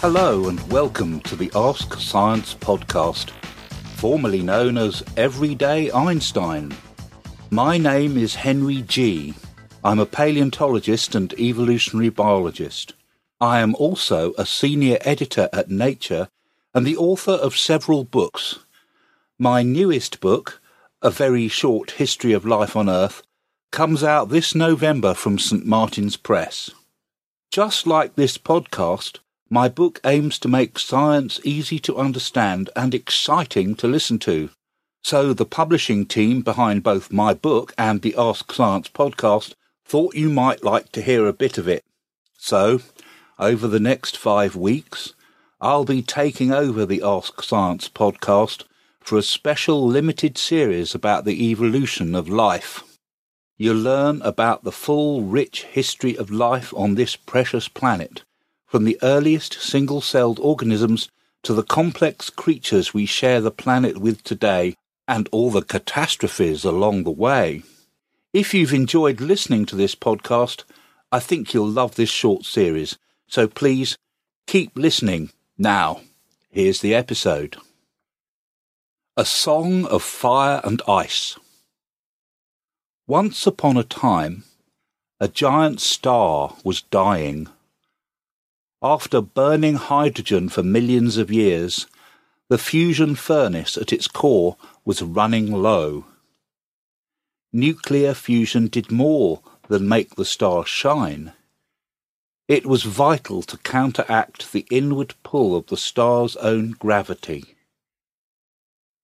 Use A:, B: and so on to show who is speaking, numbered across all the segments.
A: Hello and welcome to the Ask Science podcast, formerly known as Everyday Einstein. My name is Henry Gee. I'm a paleontologist and evolutionary biologist. I am also a senior editor at Nature and the author of several books. My newest book, A Very Short History of Life on Earth, comes out this November from St. Martin's Press. Just like this podcast, my book aims to make science easy to understand and exciting to listen to. So the publishing team behind both my book and the Ask Science podcast thought you might like to hear a bit of it. So, over the next five weeks, I'll be taking over the Ask Science podcast for a special limited series about the evolution of life. You'll learn about the full rich history of life on this precious planet from the earliest single-celled organisms to the complex creatures we share the planet with today and all the catastrophes along the way. If you've enjoyed listening to this podcast, I think you'll love this short series, so please keep listening. Now, here's the episode. A Song of Fire and Ice. Once upon a time, a giant star was dying after burning hydrogen for millions of years, the fusion furnace at its core was running low. Nuclear fusion did more than make the star shine. It was vital to counteract the inward pull of the star's own gravity.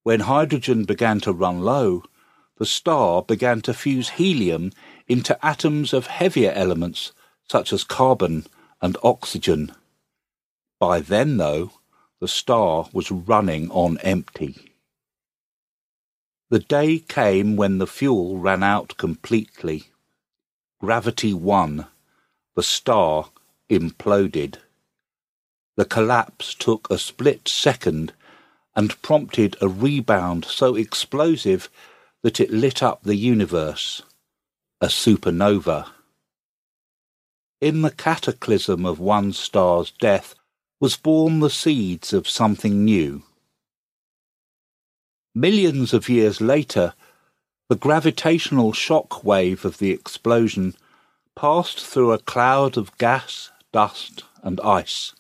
A: When hydrogen began to run low, the star began to fuse helium into atoms of heavier elements such as carbon and oxygen. By then, though, the star was running on empty. The day came when the fuel ran out completely. Gravity won. The star imploded. The collapse took a split second and prompted a rebound so explosive that it lit up the universe. A supernova. In the cataclysm of one star's death was born the seeds of something new. Millions of years later, the gravitational shock wave of the explosion passed through a cloud of gas, dust, and ice.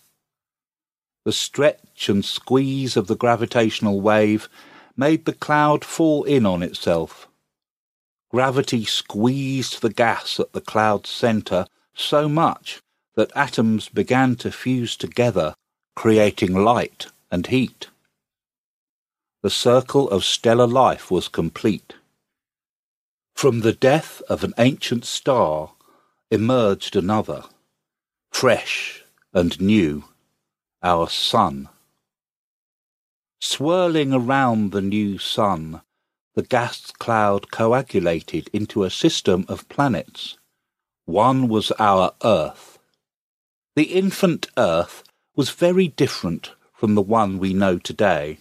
A: The stretch and squeeze of the gravitational wave made the cloud fall in on itself. Gravity squeezed the gas at the cloud's centre so much that atoms began to fuse together, creating light and heat. The circle of stellar life was complete. From the death of an ancient star emerged another, fresh and new, our sun. Swirling around the new sun, the gas cloud coagulated into a system of planets. One was our Earth the infant Earth was very different from the one we know today.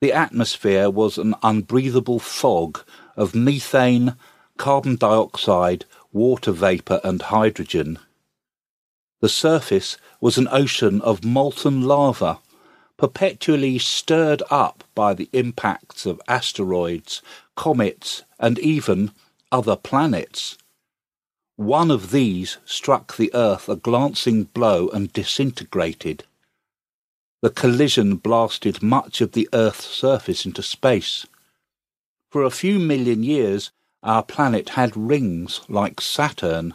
A: The atmosphere was an unbreathable fog of methane, carbon dioxide, water vapour, and hydrogen. The surface was an ocean of molten lava, perpetually stirred up by the impacts of asteroids, comets, and even other planets. One of these struck the earth a glancing blow and disintegrated. The collision blasted much of the earth's surface into space. For a few million years, our planet had rings like Saturn.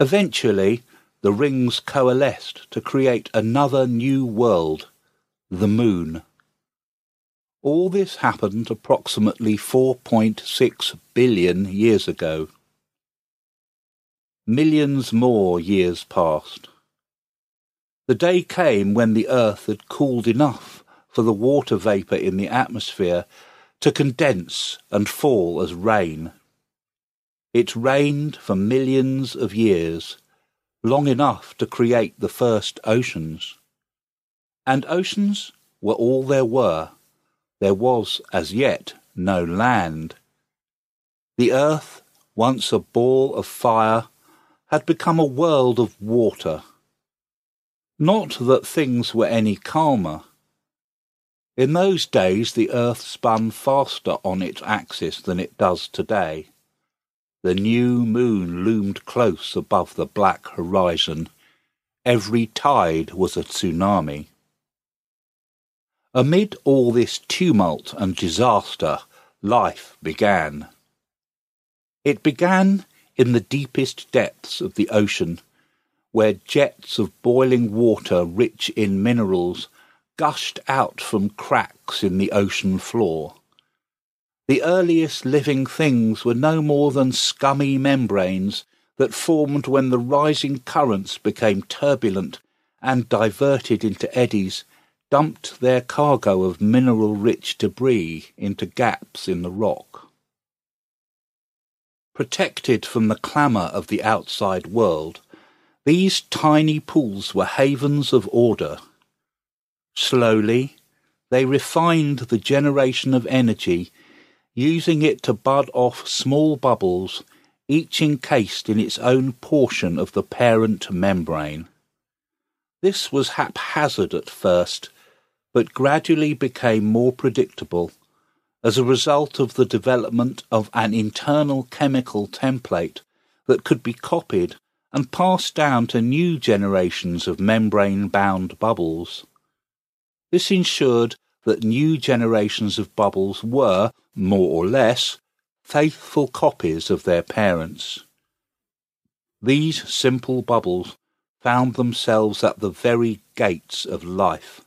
A: Eventually, the rings coalesced to create another new world, the moon. All this happened approximately 4.6 billion years ago. Millions more years passed. The day came when the earth had cooled enough for the water vapour in the atmosphere to condense and fall as rain. It rained for millions of years, long enough to create the first oceans. And oceans were all there were. There was as yet no land. The earth, once a ball of fire, had become a world of water. Not that things were any calmer. In those days the earth spun faster on its axis than it does today. The new moon loomed close above the black horizon. Every tide was a tsunami. Amid all this tumult and disaster, life began. It began in the deepest depths of the ocean, where jets of boiling water rich in minerals gushed out from cracks in the ocean floor. The earliest living things were no more than scummy membranes that formed when the rising currents became turbulent and diverted into eddies dumped their cargo of mineral-rich debris into gaps in the rock. Protected from the clamour of the outside world, these tiny pools were havens of order. Slowly, they refined the generation of energy, using it to bud off small bubbles, each encased in its own portion of the parent membrane. This was haphazard at first, but gradually became more predictable as a result of the development of an internal chemical template that could be copied and passed down to new generations of membrane-bound bubbles. This ensured that new generations of bubbles were, more or less, faithful copies of their parents. These simple bubbles found themselves at the very gates of life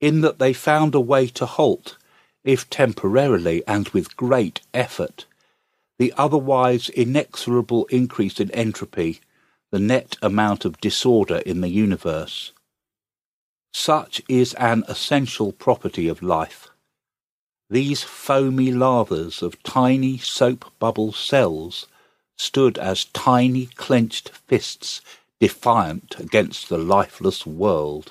A: in that they found a way to halt, if temporarily and with great effort, the otherwise inexorable increase in entropy, the net amount of disorder in the universe. Such is an essential property of life. These foamy lavas of tiny soap bubble cells stood as tiny clenched fists defiant against the lifeless world.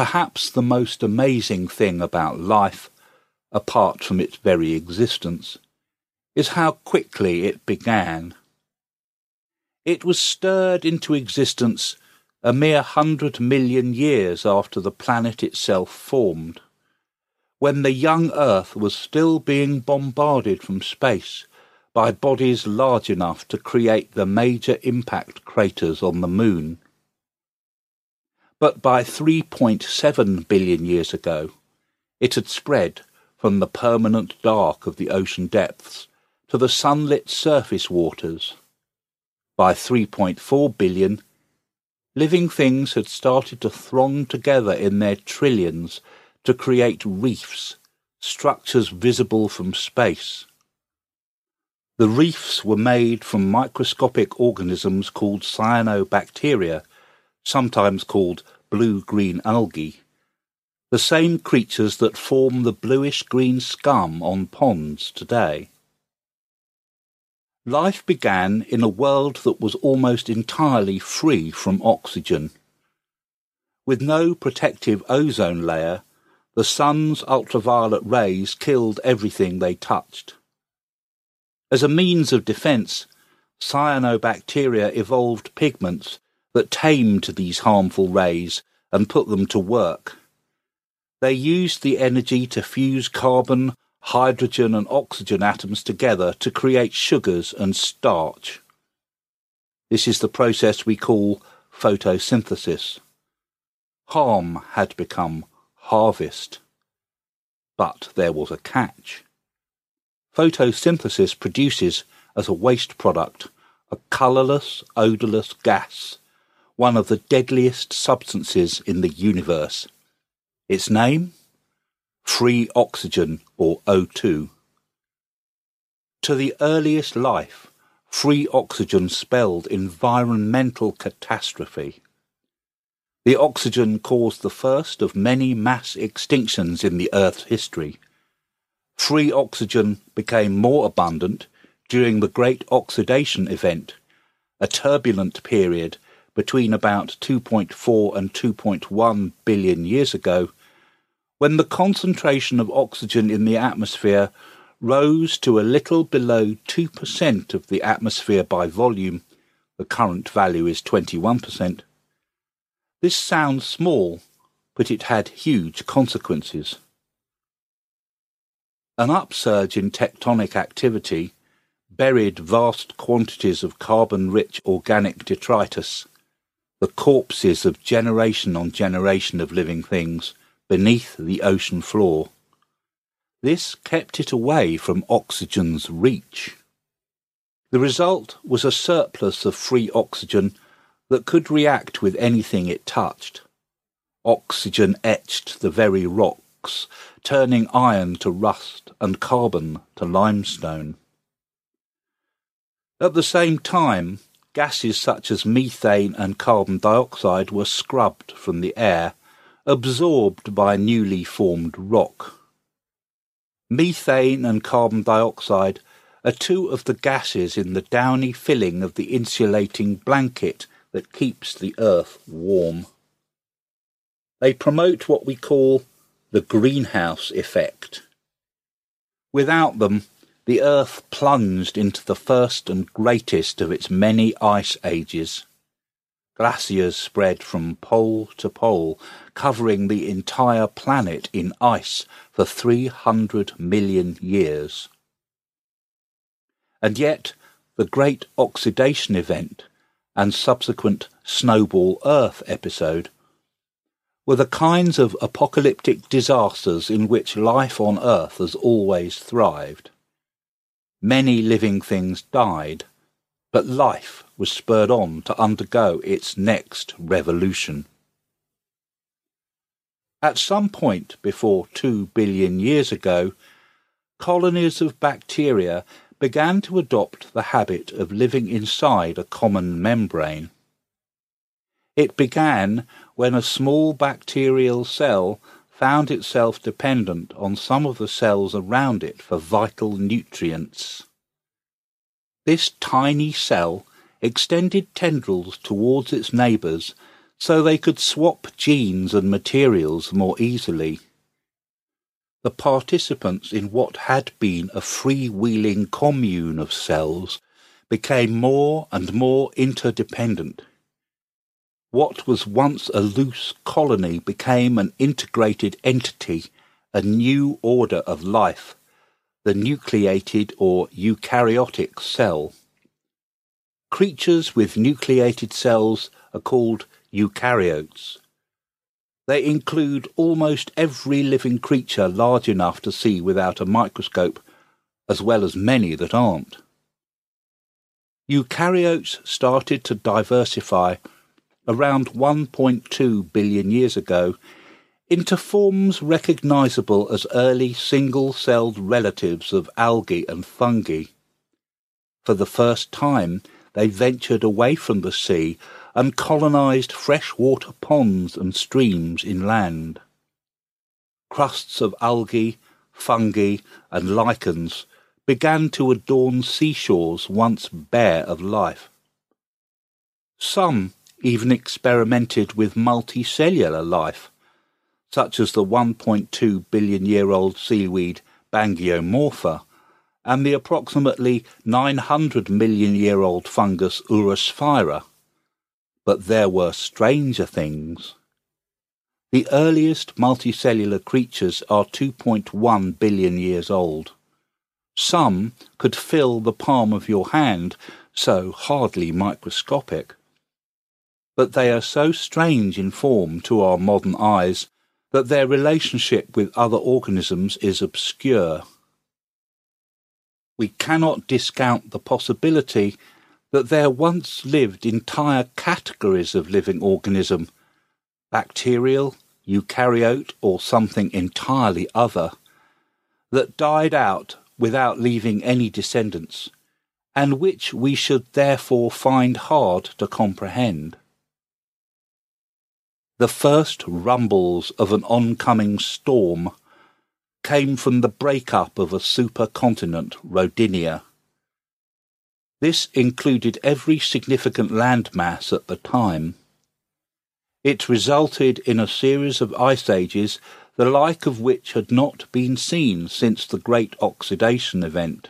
A: Perhaps the most amazing thing about life, apart from its very existence, is how quickly it began. It was stirred into existence a mere hundred million years after the planet itself formed, when the young Earth was still being bombarded from space by bodies large enough to create the major impact craters on the Moon but by 3.7 billion years ago, it had spread from the permanent dark of the ocean depths to the sunlit surface waters. By 3.4 billion, living things had started to throng together in their trillions to create reefs, structures visible from space. The reefs were made from microscopic organisms called cyanobacteria sometimes called blue-green algae, the same creatures that form the bluish-green scum on ponds today. Life began in a world that was almost entirely free from oxygen. With no protective ozone layer, the sun's ultraviolet rays killed everything they touched. As a means of defense, cyanobacteria evolved pigments that tamed these harmful rays and put them to work. They used the energy to fuse carbon, hydrogen, and oxygen atoms together to create sugars and starch. This is the process we call photosynthesis. Harm had become harvest. But there was a catch. Photosynthesis produces, as a waste product, a colourless, odourless gas, one of the deadliest substances in the universe. Its name? Free oxygen, or O2. To the earliest life, free oxygen spelled environmental catastrophe. The oxygen caused the first of many mass extinctions in the Earth's history. Free oxygen became more abundant during the Great Oxidation Event, a turbulent period between about 2.4 and 2.1 billion years ago, when the concentration of oxygen in the atmosphere rose to a little below 2% of the atmosphere by volume, the current value is 21%, this sounds small, but it had huge consequences. An upsurge in tectonic activity buried vast quantities of carbon-rich organic detritus, the corpses of generation on generation of living things, beneath the ocean floor. This kept it away from oxygen's reach. The result was a surplus of free oxygen that could react with anything it touched. Oxygen etched the very rocks, turning iron to rust and carbon to limestone. At the same time, gases such as methane and carbon dioxide were scrubbed from the air, absorbed by newly formed rock. Methane and carbon dioxide are two of the gases in the downy filling of the insulating blanket that keeps the earth warm. They promote what we call the greenhouse effect. Without them, the earth plunged into the first and greatest of its many ice ages. Glaciers spread from pole to pole, covering the entire planet in ice for 300 million years. And yet, the great oxidation event and subsequent Snowball Earth episode were the kinds of apocalyptic disasters in which life on Earth has always thrived. Many living things died, but life was spurred on to undergo its next revolution. At some point before two billion years ago, colonies of bacteria began to adopt the habit of living inside a common membrane. It began when a small bacterial cell found itself dependent on some of the cells around it for vital nutrients. This tiny cell extended tendrils towards its neighbours so they could swap genes and materials more easily the participants in what had been a freewheeling commune of cells became more and more interdependent. What was once a loose colony became an integrated entity, a new order of life, the nucleated or eukaryotic cell. Creatures with nucleated cells are called eukaryotes. They include almost every living creature large enough to see without a microscope, as well as many that aren't. Eukaryotes started to diversify around 1.2 billion years ago into forms recognizable as early single-celled relatives of algae and fungi. For the first time, they ventured away from the sea and colonised freshwater ponds and streams inland. Crusts of algae, fungi, and lichens began to adorn seashores once bare of life. Some even experimented with multicellular life, such as the 1.2 billion year old seaweed Bangiomorpha and the approximately 900 million year old fungus Ourasphaira. But there were stranger things. The earliest multicellular creatures are 2.1 billion years old. Some could fill the palm of your hand, so hardly microscopic. But they are so strange in form to our modern eyes that their relationship with other organisms is obscure. We cannot discount the possibility that there once lived entire categories of living organism, bacterial, eukaryote, or something entirely other, that died out without leaving any descendants, and which we should therefore find hard to comprehend. The first rumbles of an oncoming storm came from the breakup of a supercontinent, Rodinia. This included every significant landmass at the time. It resulted in a series of ice ages the like of which had not been seen since the Great Oxidation event.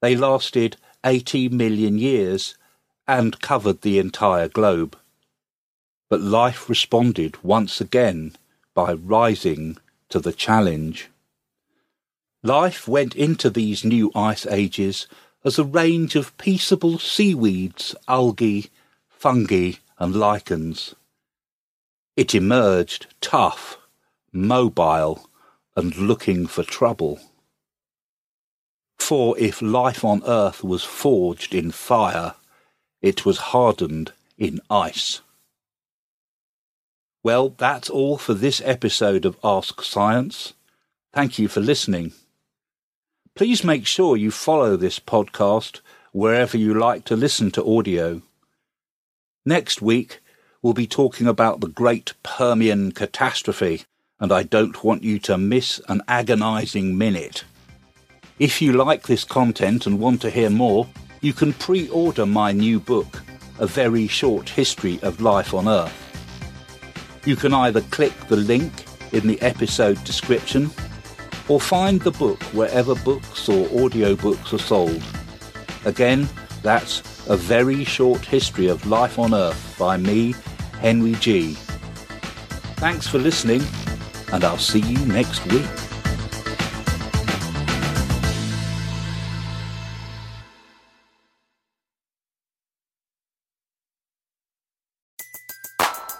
A: They lasted 80 million years and covered the entire globe but life responded once again by rising to the challenge. Life went into these new ice ages as a range of peaceable seaweeds, algae, fungi, and lichens. It emerged tough, mobile, and looking for trouble. For if life on earth was forged in fire, it was hardened in ice. Well, that's all for this episode of Ask Science. Thank you for listening. Please make sure you follow this podcast wherever you like to listen to audio. Next week, we'll be talking about the Great Permian Catastrophe, and I don't want you to miss an agonizing minute. If you like this content and want to hear more, you can pre order my new book, A Very Short History of Life on Earth. You can either click the link in the episode description or find the book wherever books or audiobooks are sold. Again, that's A Very Short History of Life on Earth by me, Henry Gee. Thanks for listening, and I'll see you next week.